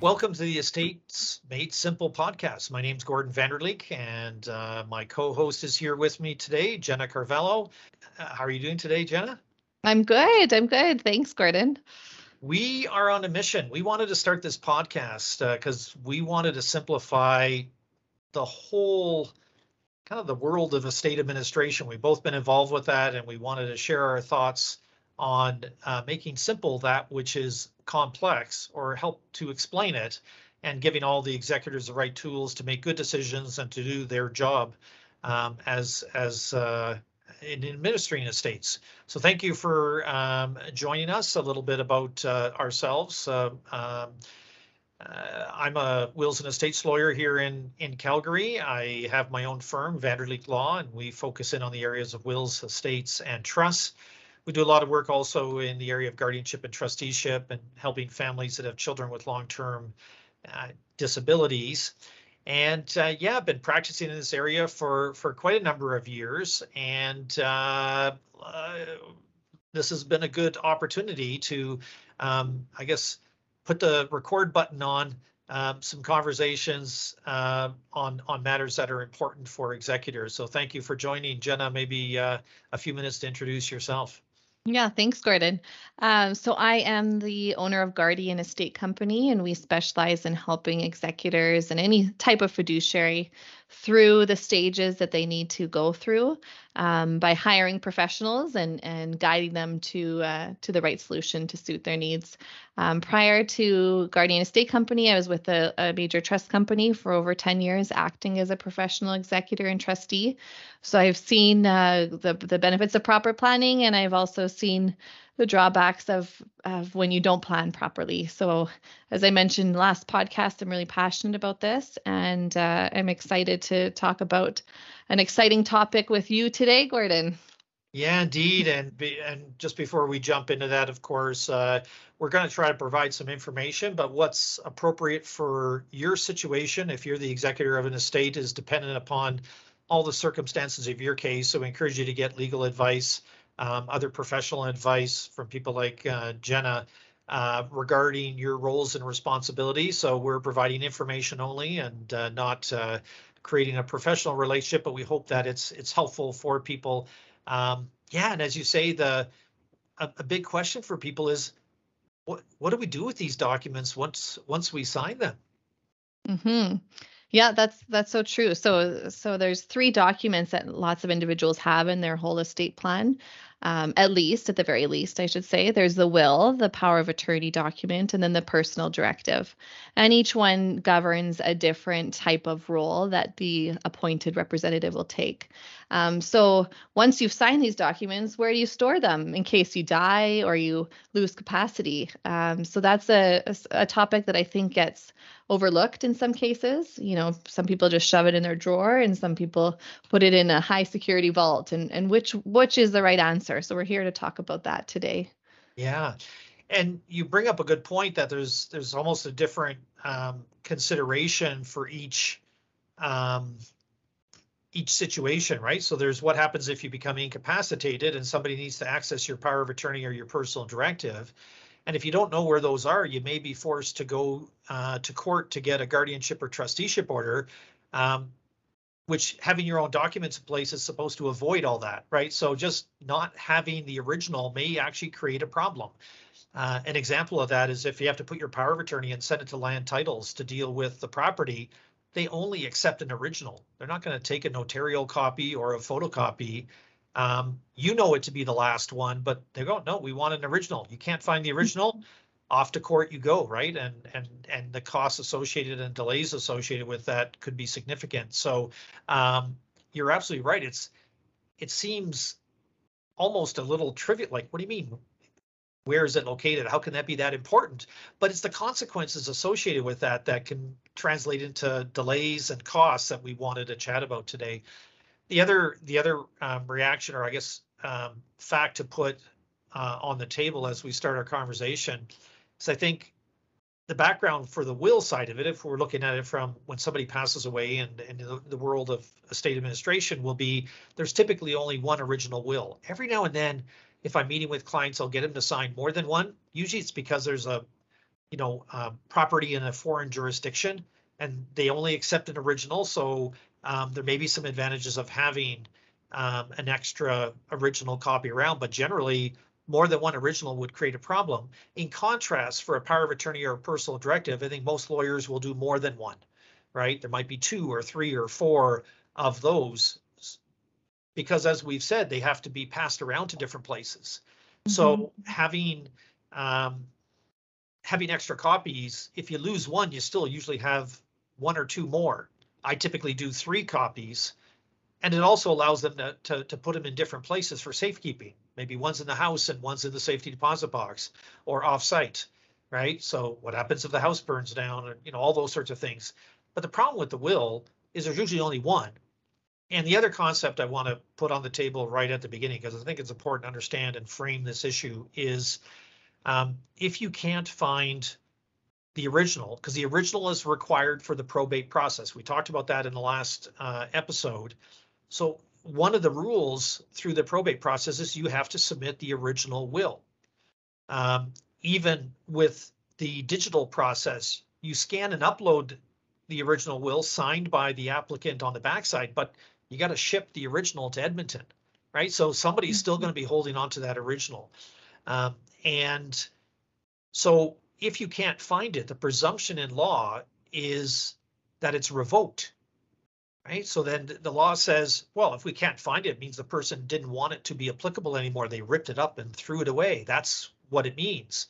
Welcome to the Estates Made Simple podcast. My name is Gordon VanderLeek, and uh, my co-host is here with me today, Jenna Carvalho. Uh, how are you doing today, Jenna? I'm good. I'm good. Thanks, Gordon. We are on a mission. We wanted to start this podcast because uh, we wanted to simplify the whole kind of the world of estate administration. We've both been involved with that, and we wanted to share our thoughts on uh, making simple that which is complex or help to explain it and giving all the executors the right tools to make good decisions and to do their job um, as as uh, in administering estates. So thank you for um, joining us a little bit about uh, ourselves. Um, uh, I'm a wills and estates lawyer here in in Calgary. I have my own firm, VanderLeek Law, and we focus in on the areas of wills, estates, and trusts. We do a lot of work also in the area of guardianship and trusteeship and helping families that have children with long-term uh, disabilities. And uh, yeah, I've been practicing in this area for for quite a number of years, and uh, uh this has been a good opportunity to, um, I guess, put the record button on um, some conversations uh, on on matters that are important for executors. So thank you for joining, Jenna. Maybe uh, a few minutes to introduce yourself. Yeah, thanks, Gordon. Um, so I am the owner of Guardian Estate Company, and we specialize in helping executors and any type of fiduciary through the stages that they need to go through um, by hiring professionals and and guiding them to uh, to the right solution to suit their needs. Um, prior to Guardian Estate Company, I was with a, a, major trust company for over 10 years, acting as a professional executor and trustee. So I've seen uh, the the benefits of proper planning, and I've also seen the drawbacks of of when you don't plan properly. So, as I mentioned last podcast, I'm really passionate about this, and uh, I'm excited to talk about an exciting topic with you today, Gordon. Yeah, indeed, and be, and just before we jump into that, of course, uh, we're going to try to provide some information, but what's appropriate for your situation, if you're the executor of an estate, is dependent upon all the circumstances of your case. So we encourage you to get legal advice um, other professional advice from people like uh, Jenna uh, regarding your roles and responsibilities. So we're providing information only and uh, not uh, creating a professional relationship, but we hope that it's it's helpful for people. Um, yeah, and as you say, the a, a big question for people is what what do we do with these documents once once we sign them? Hmm. Yeah, that's that's so true. So so there's three documents that lots of individuals have in their whole estate plan um, at least, at the very least, I should say. There's the will, the power of attorney document, and then the personal directive. And each one governs a different type of role that the appointed representative will take. Um, so once you've signed these documents, where do you store them in case you die or you lose capacity? Um, so that's a, a, a topic that I think gets overlooked in some cases. You know, some people just shove it in their drawer and some people put it in a high security vault and and which which is the right answer. So we're here to talk about that today. Yeah. And you bring up a good point that there's there's almost a different um, consideration for each um, each situation, right? So there's what happens if you become incapacitated and somebody needs to access your power of attorney or your personal directive. And if you don't know where those are, you may be forced to go uh, to court to get a guardianship or trusteeship order, um, which having your own documents in place is supposed to avoid all that, right? So just not having the original may actually create a problem. Uh, an example of that is if you have to put your power of attorney and send it to land titles to deal with the property, they only accept an original. They're not going to take a notarial copy or a photocopy um, you know it to be the last one, but they go, no, we want an original. You can't find the original, off to court you go, right? And and and the costs associated and delays associated with that could be significant. So um, you're absolutely right. It's it seems almost a little trivial. Like, what do you mean? Where is it located? How can that be that important? But it's the consequences associated with that that can translate into delays and costs that we wanted to chat about today the other the other um, reaction, or I guess um, fact to put uh, on the table as we start our conversation, is I think the background for the will side of it, if we're looking at it from when somebody passes away and in the, the world of estate administration, will be there's typically only one original will. Every now and then, if I'm meeting with clients, I'll get them to sign more than one. Usually, it's because there's a you know, uh, property in a foreign jurisdiction and they only accept an original. So um, there may be some advantages of having um, an extra original copy around, but generally more than one original would create a problem. In contrast, for a power of attorney or a personal directive, I think most lawyers will do more than one, right? There might be two or three or four of those because as we've said, they have to be passed around to different places. Mm-hmm. So having um, having extra copies, if you lose one, you still usually have one or two more. I typically do three copies and it also allows them to, to, to, put them in different places for safekeeping. Maybe one's in the house and one's in the safety deposit box or off-site, right? So what happens if the house burns down and you know all those sorts of things. But the problem with the will is there's usually only one. And the other concept I want to put on the table right at the beginning, because I think it's important to understand and frame this issue, is um, if you can't find the original, because the original is required for the probate process. We talked about that in the last uh, episode. So one of the rules through the probate process is you have to submit the original will. Um, even with the digital process, you scan and upload the original will signed by the applicant on the backside, but you got to ship the original to Edmonton, right? So somebody's still going to be holding on to that original. Um, and so if you can't find it, the presumption in law is that it's revoked right? So then the law says, well, if we can't find it, it means the person didn't want it to be applicable anymore. They ripped it up and threw it away. That's what it means.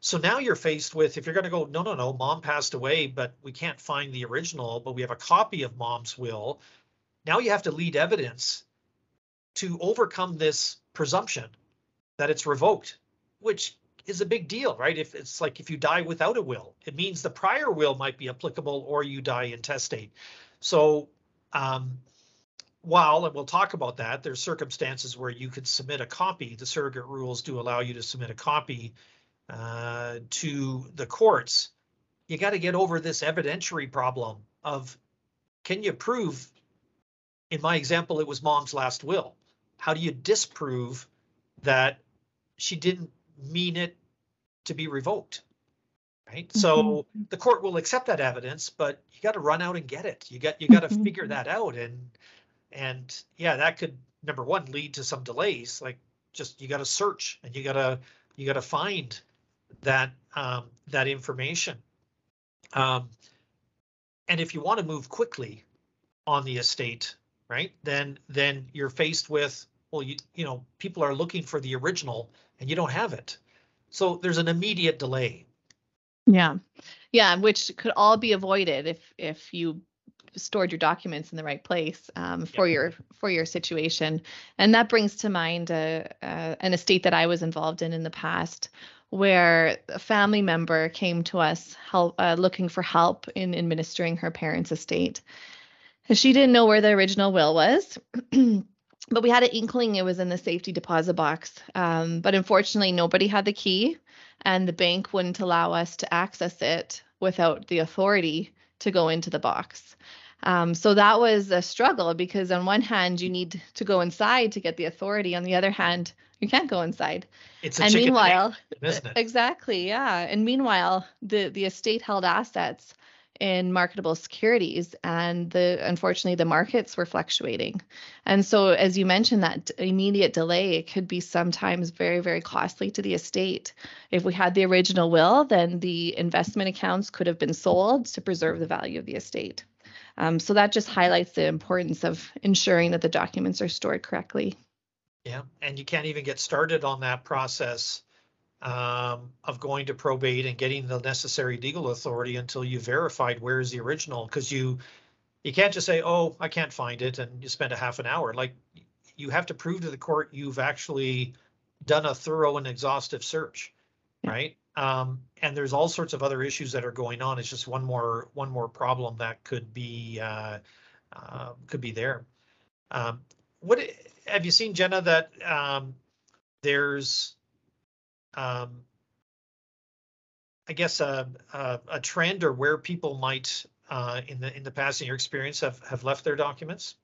So now you're faced with if you're going to go, no, no, no, mom passed away, but we can't find the original, but we have a copy of mom's will. Now you have to lead evidence to overcome this presumption that it's revoked, which is a big deal, right? If it's like if you die without a will, it means the prior will might be applicable or you die intestate. So um, while, and we'll talk about that, there's circumstances where you could submit a copy. The surrogate rules do allow you to submit a copy uh, to the courts. You got to get over this evidentiary problem of can you prove, in my example, it was mom's last will. How do you disprove that she didn't mean it to be revoked? Right? Mm-hmm. So the court will accept that evidence, but you got to run out and get it. You got you got to mm-hmm. figure that out, and and yeah, that could number one lead to some delays. Like just you got to search and you got to you got to find that um, that information. Um, and if you want to move quickly on the estate, right, then then you're faced with well, you you know people are looking for the original and you don't have it. So there's an immediate delay yeah. Yeah, which could all be avoided if if you stored your documents in the right place um, for yep. your for your situation. And that brings to mind a, a, an estate that I was involved in in the past, where a family member came to us help, uh, looking for help in administering her parents' estate. And she didn't know where the original will was. but we had an inkling it was in the safety deposit box. Um, but unfortunately, nobody had the key and the bank wouldn't allow us to access it without the authority to go into the box. Um, so that was a struggle because on one hand you need to go inside to get the authority. On the other hand, you can't go inside. It's a and meanwhile, exactly, yeah. And meanwhile, the the estate held assets in marketable securities and the unfortunately the markets were fluctuating. And so as you mentioned that immediate delay could be sometimes very very costly to the estate. If we had the original will then the investment accounts could have been sold to preserve the value of the estate. Um, so that just highlights the importance of ensuring that the documents are stored correctly. Yeah and you can't even get started on that process um, of going to probate and getting the necessary legal authority until you verified where is the original because you you can't just say oh i can't find it and you spend a half an hour. Like you have to prove to the court you've actually done a thorough and exhaustive search yeah. right? Um, and there's all sorts of other issues that are going on. It's just one more one more problem that could be uh, uh, could be there. Um, what have you seen jenna that um, there's um, I guess a, a, a, trend or where people might uh, in the in the past in your experience have have left their documents?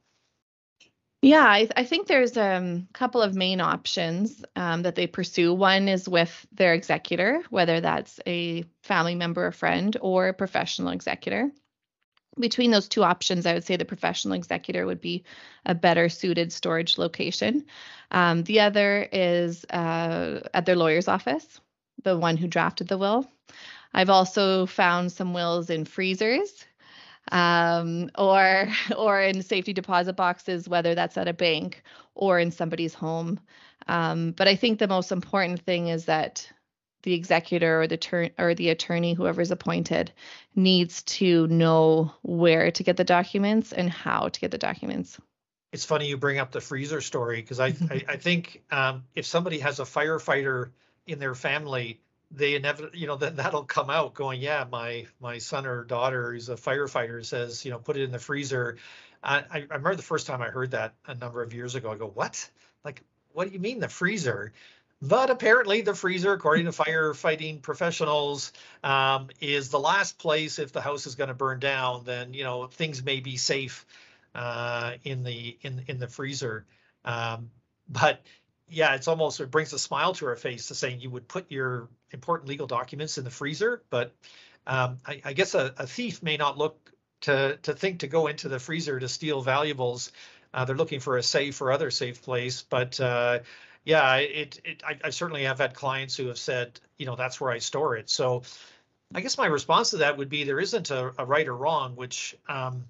Yeah, I, I think there's a um, couple of main options um, that they pursue. One is with their executor, whether that's a family member or friend or a professional executor. Between those two options, I would say the professional executor would be a better suited storage location. Um, the other is uh, at their lawyer's office, the one who drafted the will. I've also found some wills in freezers um, or or in safety deposit boxes, whether that's at a bank or in somebody's home. Um, but I think the most important thing is that the executor or the ter- or the attorney, whoever's appointed, needs to know where to get the documents and how to get the documents. It's funny you bring up the freezer story because I, I, I think um, if somebody has a firefighter in their family they inevitably, you know, then that'll come out going, yeah, my my son or daughter who's a firefighter says, you know, put it in the freezer. I, I remember the first time I heard that a number of years ago. I go, what? Like, what do you mean the freezer? But apparently, the freezer, according to firefighting professionals, um, is the last place if the house is going to burn down. Then you know things may be safe uh, in the in in the freezer. Um, but yeah, it's almost it brings a smile to her face to saying you would put your important legal documents in the freezer, but um, I, I, guess a, a, thief may not look to to think to go into the freezer to steal valuables. Uh, they're looking for a safe or other safe place, but uh, yeah, it, it I, I, certainly have had clients who have said, you know, that's where I store it. So I guess my response to that would be there isn't a, a right or wrong, which um,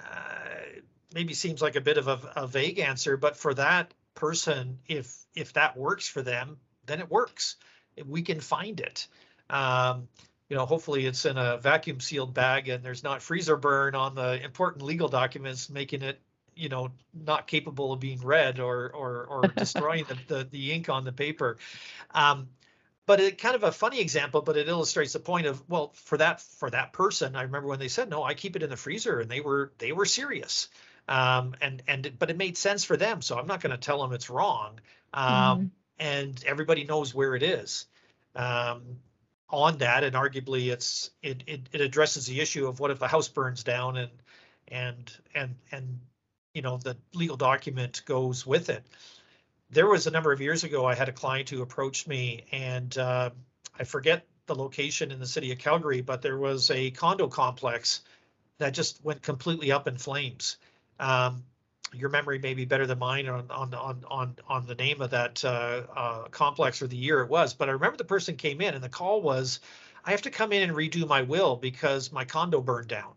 uh, maybe seems like a bit of a, a vague answer, but for that person, if if that works for them, then it works. We can find it. Um, you know, hopefully it's in a vacuum sealed bag and there's not freezer burn on the important legal documents, making it, you know, not capable of being read or or or destroying the, the, the ink on the paper. Um, but it kind of a funny example, but it illustrates the point of well, for that for that person, I remember when they said no, I keep it in the freezer, and they were they were serious um, and and but it made sense for them. So I'm not going to tell them it's wrong. Um, mm-hmm. And everybody knows where it is um, on that, and arguably it's it, it it addresses the issue of what if the house burns down and and and and you know the legal document goes with it. There was a number of years ago, I had a client who approached me, and uh, I forget the location in the city of Calgary, but there was a condo complex that just went completely up in flames um, your memory may be better than mine on on on on, on the name of that uh, uh, complex or the year it was. But I remember the person came in and the call was, I have to come in and redo my will because my condo burned down,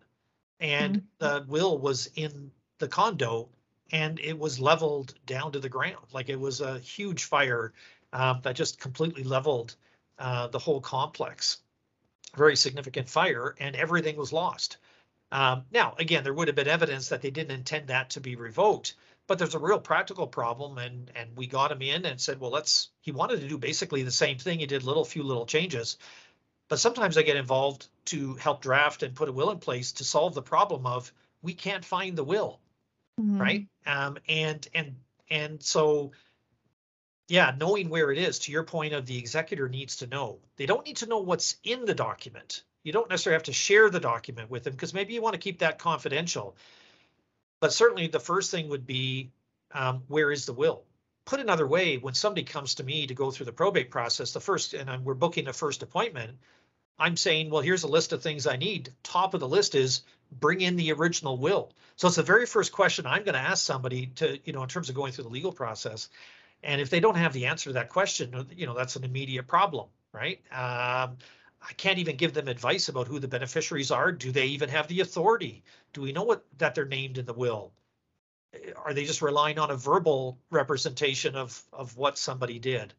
and mm-hmm. the will was in the condo and it was leveled down to the ground. Like it was a huge fire um, that just completely leveled uh, the whole complex. Very significant fire, and everything was lost. Um, now, again, there would have been evidence that they didn't intend that to be revoked, but there's a real practical problem, and and we got him in and said, well, let's. He wanted to do basically the same thing. He did little few little changes, but sometimes I get involved to help draft and put a will in place to solve the problem of we can't find the will, mm-hmm. right? Um, and and and so yeah, knowing where it is, to your point of the executor needs to know. They don't need to know what's in the document you don't necessarily have to share the document with them because maybe you want to keep that confidential. But certainly the first thing would be um, where is the will? Put another way, when somebody comes to me to go through the probate process, the first, and I'm, we're booking a first appointment, I'm saying, well, here's a list of things I need. Top of the list is bring in the original will. So it's the very first question I'm going to ask somebody to, you know, in terms of going through the legal process. And if they don't have the answer to that question, you know, that's an immediate problem, right? Um, I can't even give them advice about who the beneficiaries are. Do they even have the authority? Do we know what that they're named in the will? Are they just relying on a verbal representation of of what somebody did?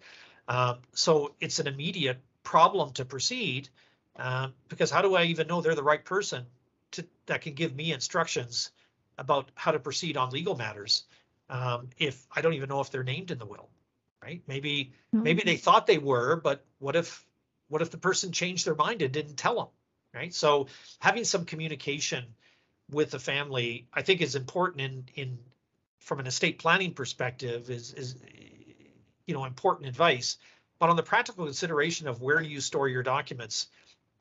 Um, so it's an immediate problem to proceed um, because how do I even know they're the right person to that can give me instructions about how to proceed on legal matters um, if I don't even know if they're named in the will? Right? Maybe mm-hmm. maybe they thought they were, but what if what if the person changed their mind and didn't tell them? Right. So having some communication with the family, I think, is important in in from an estate planning perspective. Is is you know important advice, but on the practical consideration of where do you store your documents,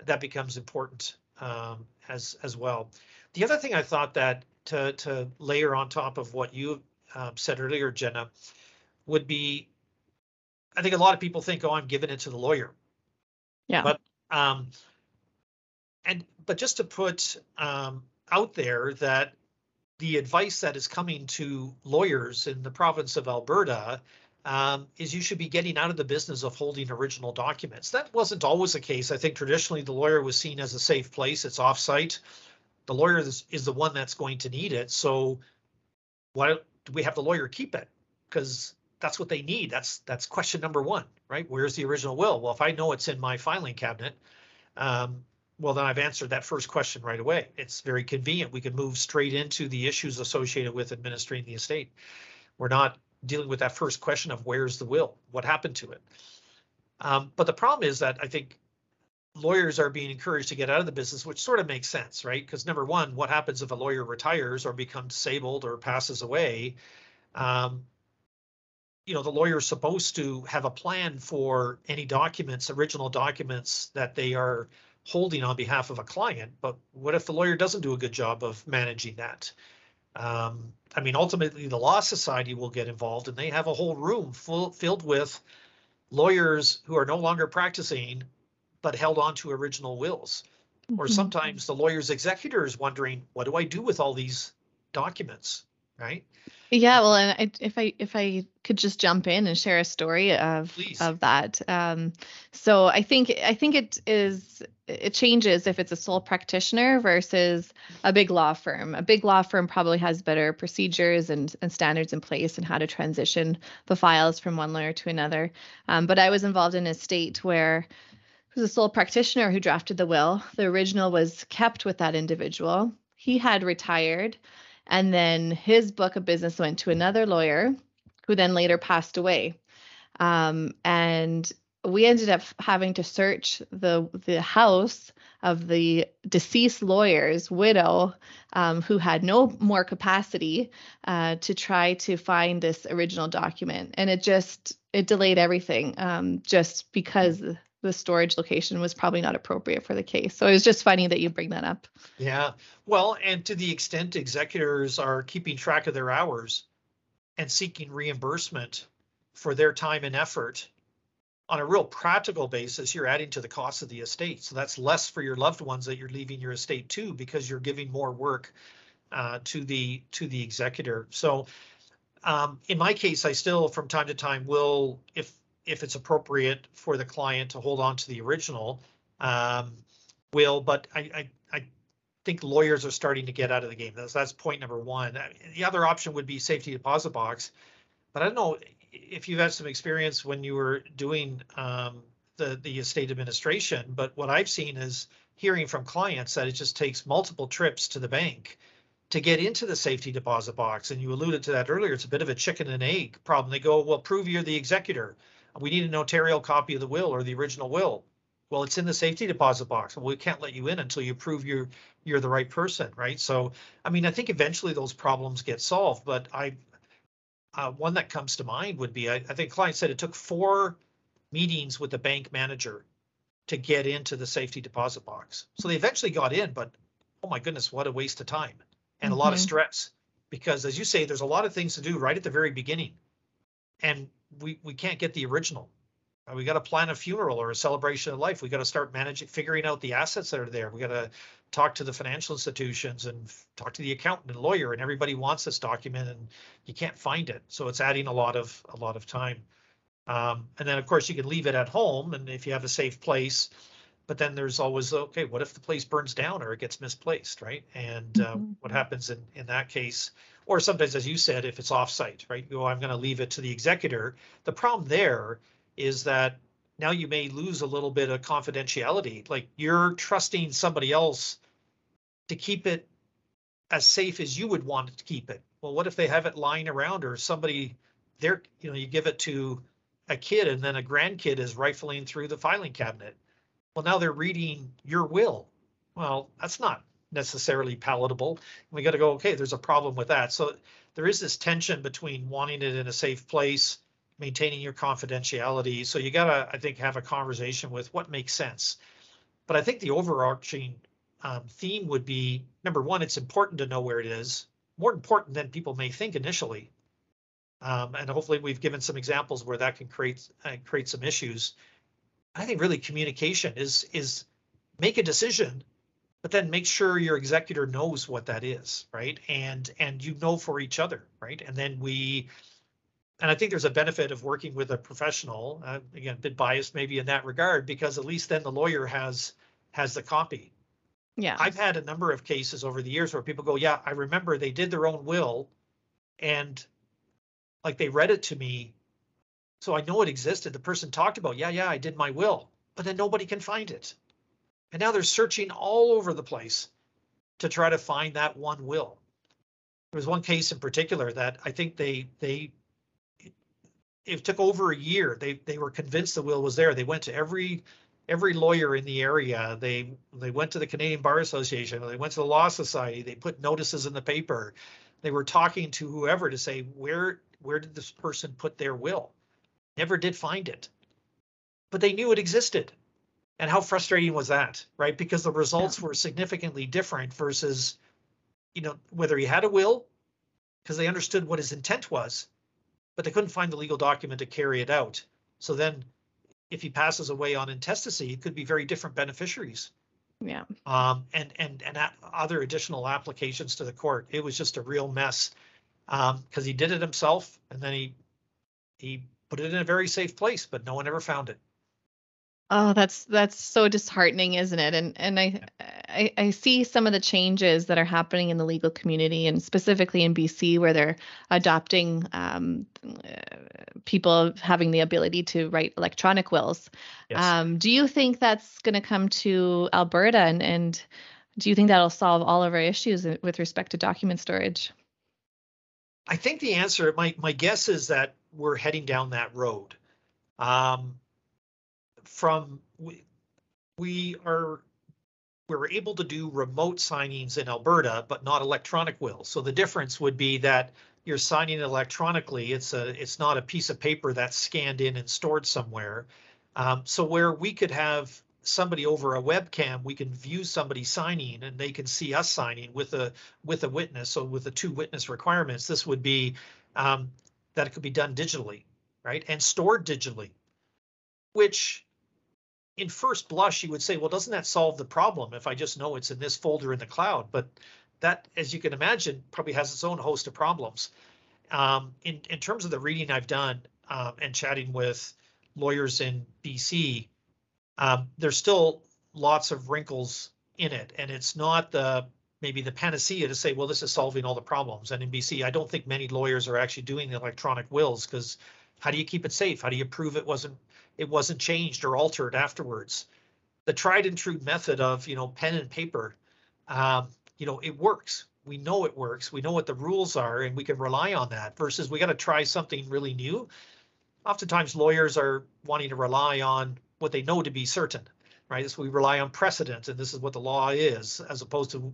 that becomes important um, as as well. The other thing I thought that to to layer on top of what you um, said earlier, Jenna, would be, I think a lot of people think, oh, I'm giving it to the lawyer. Yeah. But um, and but just to put um, out there that the advice that is coming to lawyers in the province of Alberta um, is you should be getting out of the business of holding original documents. That wasn't always the case. I think traditionally the lawyer was seen as a safe place. It's offsite. The lawyer is, is the one that's going to need it. So why do we have the lawyer keep it? Because that's what they need. That's that's question number one, right? Where's the original will? Well, if I know it's in my filing cabinet, um, well, then I've answered that first question right away. It's very convenient. We can move straight into the issues associated with administering the estate. We're not dealing with that first question of where's the will? What happened to it? Um, but the problem is that I think lawyers are being encouraged to get out of the business, which sort of makes sense, right? Because number one, what happens if a lawyer retires or becomes disabled or passes away? Um, you know, the lawyer is supposed to have a plan for any documents, original documents that they are holding on behalf of a client. But what if the lawyer doesn't do a good job of managing that? Um, I mean, ultimately, the Law Society will get involved, and they have a whole room full, filled with lawyers who are no longer practicing but held on to original wills. Mm-hmm. Or sometimes the lawyer's executor is wondering, what do I do with all these documents? Right. Yeah, well, and I, if I if I could just jump in and share a story of Please. of that. Um, so I think I think it is it changes if it's a sole practitioner versus a big law firm. A big law firm probably has better procedures and, and standards in place and how to transition the files from one lawyer to another. Um, but I was involved in a state where it was a sole practitioner who drafted the will. The original was kept with that individual. He had retired. And then his book of business went to another lawyer who then later passed away. Um, and we ended up having to search the the house of the deceased lawyer's widow, um, who had no more capacity uh, to try to find this original document, and it just it delayed everything, um, just because the storage location was probably not appropriate for the case. So it was just funny that you bring that up. Yeah. Well, and to the extent executors are keeping track of their hours and seeking reimbursement for their time and effort on a real practical basis, you're adding to the cost of the estate. So that's less for your loved ones that you're leaving your estate to because you're giving more work uh, to the to the executor. So um, in my case, I still from time to time will, if if it's appropriate for the client to hold on to the original, um, will. But I, I, I think lawyers are starting to get out of the game. That's that's point number one. The other option would be safety deposit box, but I don't know if you've had some experience when you were doing um, the the estate administration. But what I've seen is hearing from clients that it just takes multiple trips to the bank to get into the safety deposit box. And you alluded to that earlier. It's a bit of a chicken and egg problem. They go, well, prove you're the executor we need a notarial copy of the will or the original will. Well, it's in the safety deposit box. Well, we can't let you in until you prove you're you're the right person, right? So, I mean, I think eventually those problems get solved. But I, uh, one that comes to mind would be I, I think client said it took four meetings with the bank manager to get into the safety deposit box. So they eventually got in, but oh my goodness, what a waste of time and mm-hmm. a lot of mm-hmm. stress. Because as you say, there's a lot of things to do right at the very beginning. And we we can't get the original. Uh, we got to plan a funeral or a celebration of life. We got to start managing, figuring out the assets that are there. We got to talk to the financial institutions and talk to the accountant and lawyer, and everybody wants this document, and you can't find it. So it's adding a lot of a lot of time. Um, and then of course you can leave it at home, and if you have a safe place. But then there's always okay, what if the place burns down or it gets misplaced, right? And uh, mm-hmm. what happens in in that case? or sometimes, as you said, if it's offsite, right? You go, I'm going to leave it to the executor. The problem there is that now you may lose a little bit of confidentiality. Like you're trusting somebody else to keep it as safe as you would want it to keep it. Well, what if they have it lying around or somebody there, you know, you give it to a kid and then a grandkid is rifling through the filing cabinet. Well, now they're reading your will. Well, that's not necessarily palatable. We got to go, okay, there's a problem with that. So there is this tension between wanting it in a safe place, maintaining your confidentiality. So you got to, I think, have a conversation with what makes sense. But I think the overarching um, theme would be number one, it's important to know where it is, more important than people may think initially. um, and hopefully we've given some examples where that can create uh, create some issues. I think really communication is is make a decision, but then make sure your executor knows what that is, right? And and you know for each other, right? And then we, and I think there's a benefit of working with a professional. Uh, again, a bit biased maybe in that regard because at least then the lawyer has has the copy. Yeah. I've had a number of cases over the years where people go, yeah, I remember they did their own will, and like they read it to me so I know it existed. The person talked about, yeah, yeah, I did my will, but then nobody can find it. And now they're searching all over the place to try to find that one will. There was one case in particular that I think they they it took over a year. They they were convinced the will was there. They went to every every lawyer in the area. They they went to the Canadian Bar Association. They went to the Law Society. They put notices in the paper. They were talking to whoever to say where where did this person put their will? Never did find it. But they knew it existed. And how frustrating was that, right? Because the results yeah. were significantly different versus, you know, whether he had a will, because they understood what his intent was, but they couldn't find the legal document to carry it out. So then if he passes away on intestacy, it could be very different beneficiaries. Yeah. Um, and and and other additional applications to the court. It was just a real mess because um, he did it himself, and then he he put it in a very safe place, but no one ever found it. Oh, that's that's so disheartening, isn't it? And and I, I, I see some of the changes that are happening in the legal community, and specifically in BC, where they're adopting um, people having the ability to write electronic wills. Yes. Um, do you think that's going to come to Alberta, and and do you think that'll solve all of our issues with respect to document storage? I think the answer, my my guess is that we're heading down that road. Um, from we, we are we're able to do remote signings in Alberta, but not electronic wills. So the difference would be that you're signing electronically. It's a it's not a piece of paper that's scanned in and stored somewhere. Um, so where we could have somebody over a webcam, we can view somebody signing and they can see us signing with a with a witness. So with the two witness requirements, this would be um, that it could be done digitally, right, and stored digitally, which in first blush you would say, well, doesn't that solve the problem if I just know it's in this folder in the cloud? But that, as you can imagine, probably has its own host of problems. Um, in in terms of the reading I've done um, and chatting with lawyers in BC, um, there's still lots of wrinkles in it, and it's not the maybe the panacea to say, well, this is solving all the problems. And in BC, I don't think many lawyers are actually doing the electronic wills because how do you keep it safe? How do you prove it wasn't it wasn't changed or altered afterwards? The tried and true method of you know pen and paper, um, you know, it works. We know it works. We know what the rules are, and we can rely on that. Versus we got to try something really new. Oftentimes, lawyers are wanting to rely on what they know to be certain, right? So we rely on precedent, and this is what the law is, as opposed to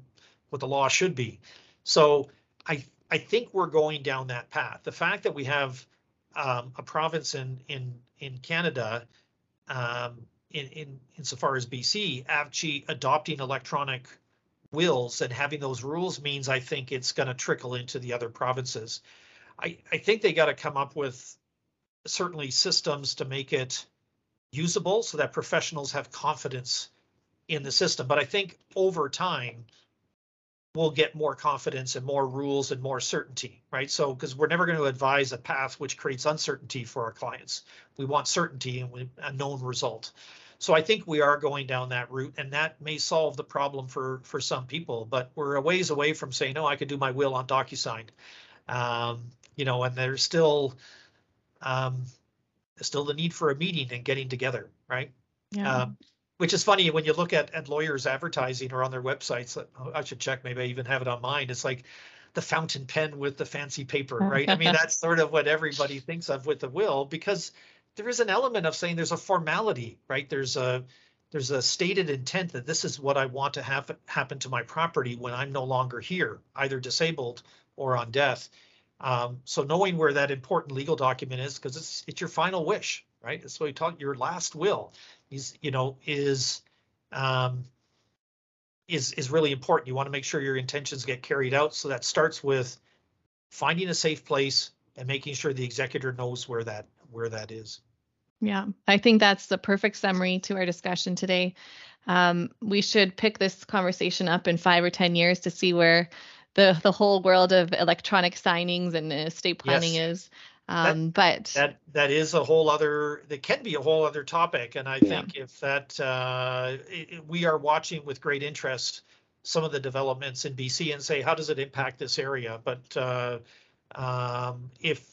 what the law should be. So I I think we're going down that path. The fact that we have um, a province in in in Canada, um, in in insofar as BC, actually adopting electronic wills and having those rules means I think it's going to trickle into the other provinces. I I think they got to come up with certainly systems to make it usable so that professionals have confidence in the system. But I think over time, we'll get more confidence and more rules and more certainty, right? So, because we're never going to advise a path which creates uncertainty for our clients. We want certainty and a known result. So I think we are going down that route, and that may solve the problem for for some people. But we're a ways away from saying, "No, I could do my will on DocuSign," um, you know, and there's still um, still the need for a meeting and getting together, right? Yeah. Um, which is funny when you look at, at lawyers advertising or on their websites. Oh, I should check, maybe I even have it on mine. It's like the fountain pen with the fancy paper, right? I mean, that's sort of what everybody thinks of with the will because there is an element of saying there's a formality, right? There's a there's a stated intent that this is what I want to have happen to my property when I'm no longer here, either disabled or on death. Um, so knowing where that important legal document is, because it's it's your final wish, right? That's what we talk. Your last will is you know is um, is is really important. You want to make sure your intentions get carried out. So that starts with finding a safe place, and making sure the executor knows where that where that is. Yeah, I think that's the perfect summary to our discussion today. Um, we should pick this conversation up in five or 10 years to see where the, the whole world of electronic signings and estate planning yes. is. Um, that, but that that is a whole other that can be a whole other topic. And i think if that uh, it, we are watching with great interest some of the developments in bc and say how does it impact this area? But uh, um, if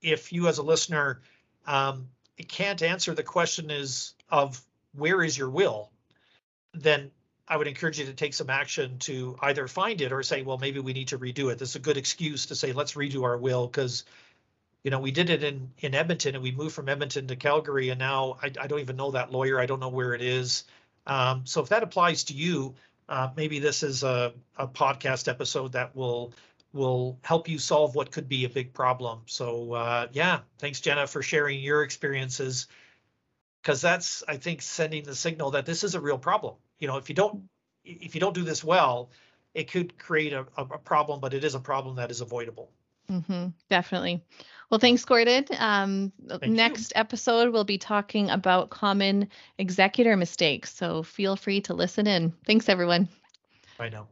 if you as a listener um, can't answer the question is of where is your will then I would encourage you to take some action to either find it or say, well, maybe we need to redo it. This is a good excuse to say, let's redo our will because, you know, we did it in in Edmonton and we moved from Edmonton to Calgary, and now I, I don't even know that lawyer. I don't know where it is. Um, so if that applies to you, uh, maybe this is a, a podcast episode that will will help you solve what could be a big problem. So uh, yeah, thanks Jenna for sharing your experiences because that's I think sending the signal that this is a real problem. You know, if you don't if you don't do this well, it could create a, a problem, but it is a problem that is avoidable. Mm-hmm, definitely. Well, thanks, Gordon. Um, next you. episode, we'll be talking about common executor mistakes. So feel free to listen in. Thanks, everyone. Bye now.